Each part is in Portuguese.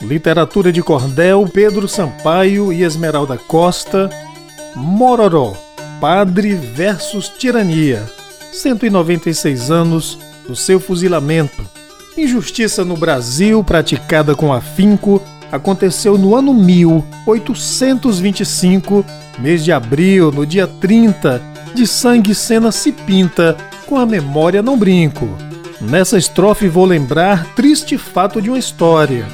Literatura de Cordel, Pedro Sampaio e Esmeralda Costa, Mororó, Padre versus Tirania, 196 anos do seu fuzilamento. Injustiça no Brasil, praticada com afinco, aconteceu no ano 1825, mês de abril, no dia 30, de sangue cena se pinta, com a memória não brinco. Nessa estrofe vou lembrar triste fato de uma história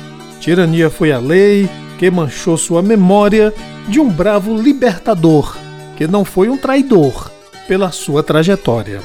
Tirania foi a lei que manchou sua memória de um bravo libertador, que não foi um traidor pela sua trajetória.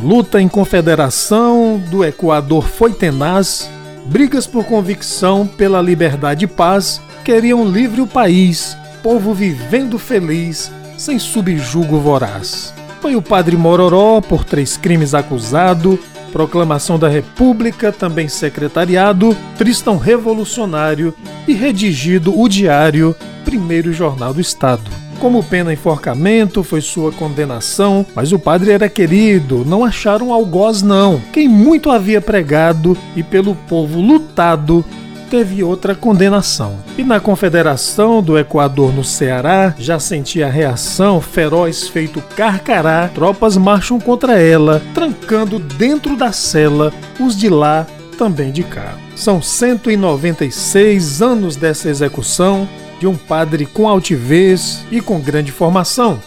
Luta em confederação do Equador foi tenaz, brigas por convicção pela liberdade e paz, queriam livre o país, povo vivendo feliz, sem subjugo voraz. Foi o padre Mororó, por três crimes acusado, Proclamação da República, também secretariado, Tristão Revolucionário e redigido o Diário, primeiro jornal do Estado. Como pena enforcamento foi sua condenação, mas o padre era querido, não acharam algoz não. Quem muito havia pregado e pelo povo lutado teve outra condenação. E na Confederação do Equador no Ceará, já sentia a reação feroz feito carcará, tropas marcham contra ela, trancando dentro da cela os de lá também de cá. São 196 anos dessa execução de um padre com altivez e com grande formação.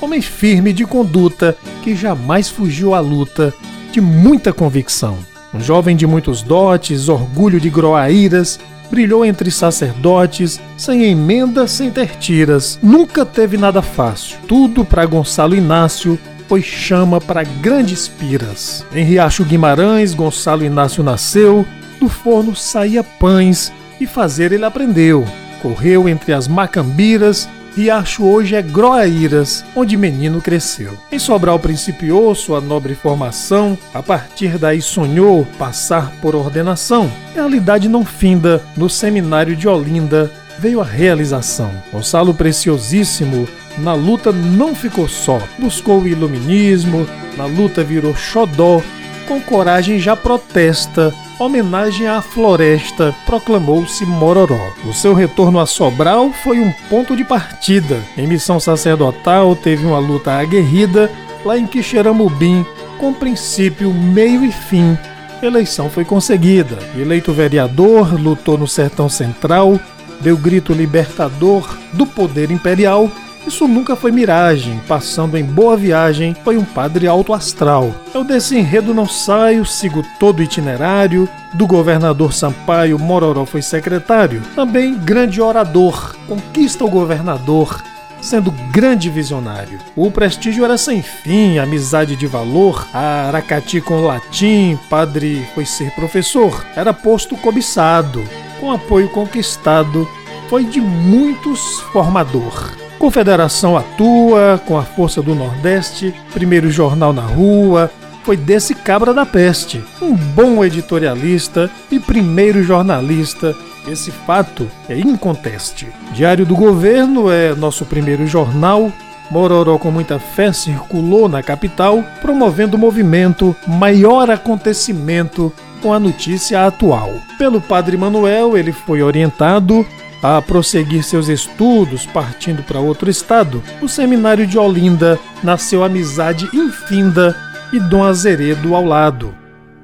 Homem firme de conduta que jamais fugiu à luta, de muita convicção. Um jovem de muitos dotes, orgulho de Groaíras, brilhou entre sacerdotes, sem emenda, sem ter tiras. Nunca teve nada fácil. Tudo para Gonçalo Inácio foi chama para grandes piras. Em Riacho Guimarães, Gonçalo Inácio nasceu, do forno saía pães, e fazer ele aprendeu. Correu entre as macambiras, Riacho hoje é Groaíras, onde menino cresceu. Em Sobral principiou sua nobre formação, a partir daí sonhou passar por ordenação. Realidade não finda, no seminário de Olinda veio a realização. Gonçalo Preciosíssimo na luta não ficou só, buscou o iluminismo, na luta virou xodó, com coragem já protesta, homenagem à floresta, proclamou-se Mororó. O seu retorno a Sobral foi um ponto de partida. Em missão sacerdotal, teve uma luta aguerrida lá em Quixeramobim, com princípio, meio e fim. Eleição foi conseguida. Eleito vereador, lutou no Sertão Central, deu grito libertador do poder imperial isso nunca foi miragem, passando em boa viagem, foi um padre alto astral. Eu desse enredo não saio, sigo todo o itinerário. Do governador Sampaio, Mororó foi secretário. Também grande orador, conquista o governador, sendo grande visionário. O prestígio era sem fim, amizade de valor, Aracati com latim, padre foi ser professor, era posto cobiçado, com apoio conquistado, foi de muitos formador. Confederação atua com a força do Nordeste, primeiro jornal na rua, foi desse cabra da peste, um bom editorialista e primeiro jornalista. Esse fato é inconteste. Diário do Governo é nosso primeiro jornal. Mororó, com muita fé, circulou na capital, promovendo o movimento Maior Acontecimento com a notícia atual. Pelo padre Manuel, ele foi orientado a prosseguir seus estudos partindo para outro estado, no seminário de Olinda nasceu amizade infinda e Dom Azeredo ao lado.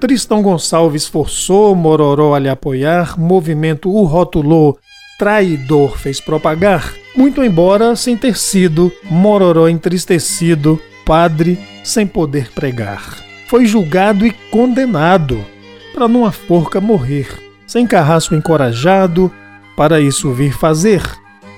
Tristão Gonçalves forçou Mororó a lhe apoiar, movimento o rotulou, traidor fez propagar, muito embora sem ter sido, Mororó entristecido, padre sem poder pregar. Foi julgado e condenado para numa forca morrer, sem carrasco encorajado, para isso vir fazer,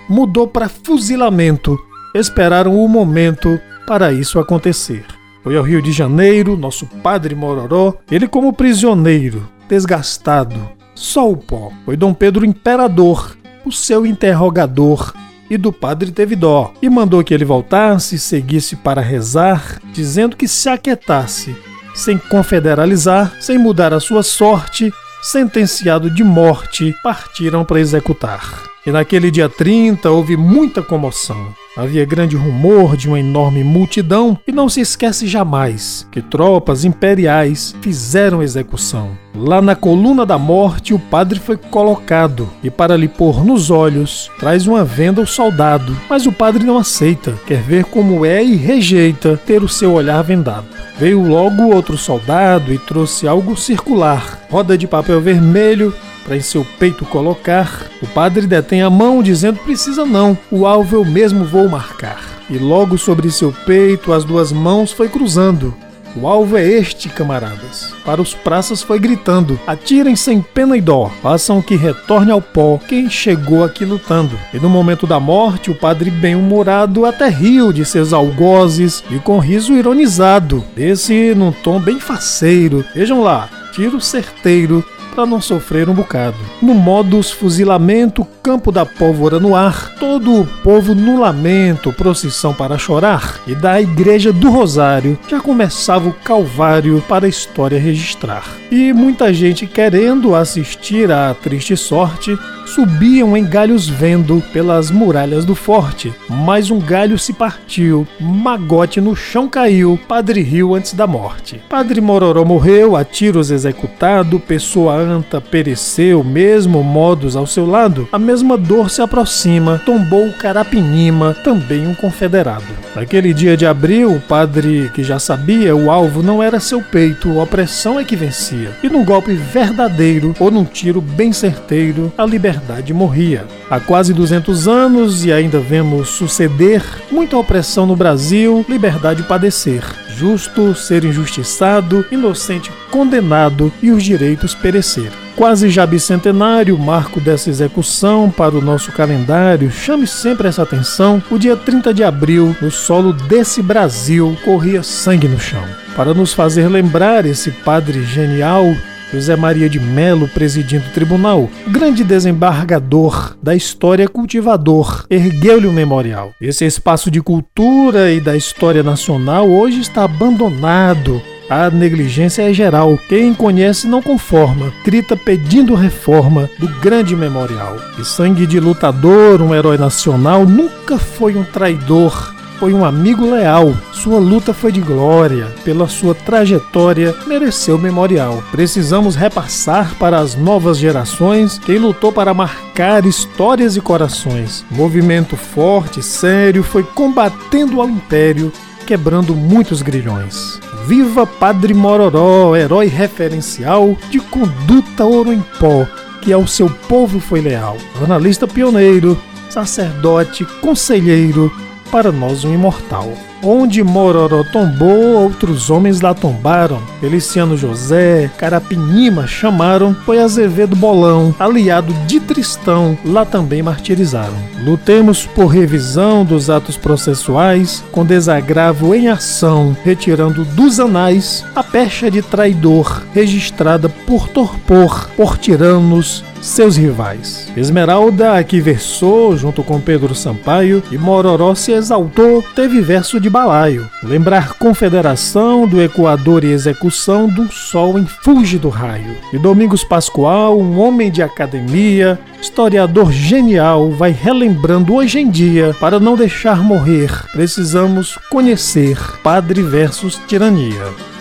mudou para fuzilamento. Esperaram o momento para isso acontecer. Foi ao Rio de Janeiro, nosso padre Mororó, ele como prisioneiro, desgastado, só o pó. Foi Dom Pedro Imperador, o seu interrogador, e do padre teve dó, e mandou que ele voltasse e seguisse para rezar, dizendo que se aquietasse, sem confederalizar, sem mudar a sua sorte, sentenciado de morte, partiram para executar. E naquele dia 30 houve muita comoção. Havia grande rumor de uma enorme multidão e não se esquece jamais que tropas imperiais fizeram execução. Lá na coluna da morte, o padre foi colocado e, para lhe pôr nos olhos, traz uma venda ao soldado. Mas o padre não aceita, quer ver como é e rejeita ter o seu olhar vendado. Veio logo outro soldado e trouxe algo circular, roda de papel vermelho para em seu peito colocar. O padre detém a mão, dizendo: Precisa não, o alvo eu mesmo vou marcar. E logo sobre seu peito as duas mãos foi cruzando. O alvo é este, camaradas. Para os praças foi gritando: Atirem sem pena e dó, façam que retorne ao pó quem chegou aqui lutando. E no momento da morte, o padre bem-humorado até riu de seus algozes e com riso ironizado, desse num tom bem faceiro. Vejam lá, tiro certeiro para não sofrer um bocado. No modus fuzilamento, campo da pólvora no ar, todo o povo no lamento, procissão para chorar, e da igreja do Rosário já começava o calvário para a história registrar. E muita gente querendo assistir à triste sorte, subiam em galhos vendo pelas muralhas do forte. Mas um galho se partiu, magote no chão caiu, Padre riu antes da morte. Padre Mororó morreu, a tiros executado, pessoa anta pereceu, mesmo modos ao seu lado. A mesma dor se aproxima, tombou Carapinima, também um confederado. Naquele dia de abril, o padre que já sabia, o alvo não era seu peito, a opressão é que vencia. E num golpe verdadeiro, ou num tiro bem certeiro, a liberdade verdade morria. Há quase 200 anos e ainda vemos suceder muita opressão no Brasil, liberdade padecer, justo ser injustiçado, inocente condenado e os direitos perecer. Quase já bicentenário, marco dessa execução para o nosso calendário, chame sempre essa atenção. O dia 30 de abril, no solo desse Brasil, corria sangue no chão. Para nos fazer lembrar esse padre genial José Maria de Melo presidindo o tribunal, grande desembargador da história cultivador, ergueu-lhe o memorial. Esse espaço de cultura e da história nacional hoje está abandonado. A negligência é geral. Quem conhece não conforma. Grita pedindo reforma do grande memorial. E sangue de lutador, um herói nacional, nunca foi um traidor foi um amigo leal. Sua luta foi de glória. Pela sua trajetória, mereceu memorial. Precisamos repassar para as novas gerações quem lutou para marcar histórias e corações. Movimento forte, sério, foi combatendo ao império, quebrando muitos grilhões. Viva Padre Mororó, herói referencial de conduta ouro em pó, que ao seu povo foi leal. Jornalista pioneiro, sacerdote, conselheiro, para nós um imortal. Onde Mororó tombou, outros homens lá tombaram. Feliciano José, Carapinima chamaram, foi Azevedo Bolão, aliado de Tristão, lá também martirizaram. Lutemos por revisão dos atos processuais, com desagravo em ação, retirando dos anais a pecha de traidor registrada por torpor, por tiranos, seus rivais. Esmeralda, que versou junto com Pedro Sampaio, e Mororó se exaltou, teve verso de balaio. Lembrar confederação do Equador e execução do sol em fúlgido raio. E Domingos Pascoal, um homem de academia, historiador genial, vai relembrando hoje em dia, para não deixar morrer, precisamos conhecer Padre versus Tirania.